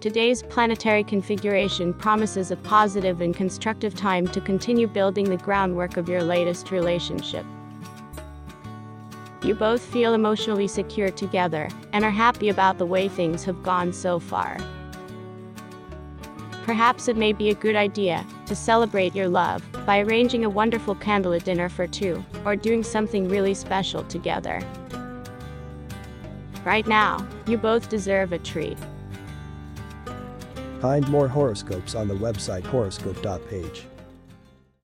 Today's planetary configuration promises a positive and constructive time to continue building the groundwork of your latest relationship. You both feel emotionally secure together and are happy about the way things have gone so far. Perhaps it may be a good idea to celebrate your love by arranging a wonderful candlelit dinner for two or doing something really special together. Right now, you both deserve a treat. Find more horoscopes on the website horoscope.page.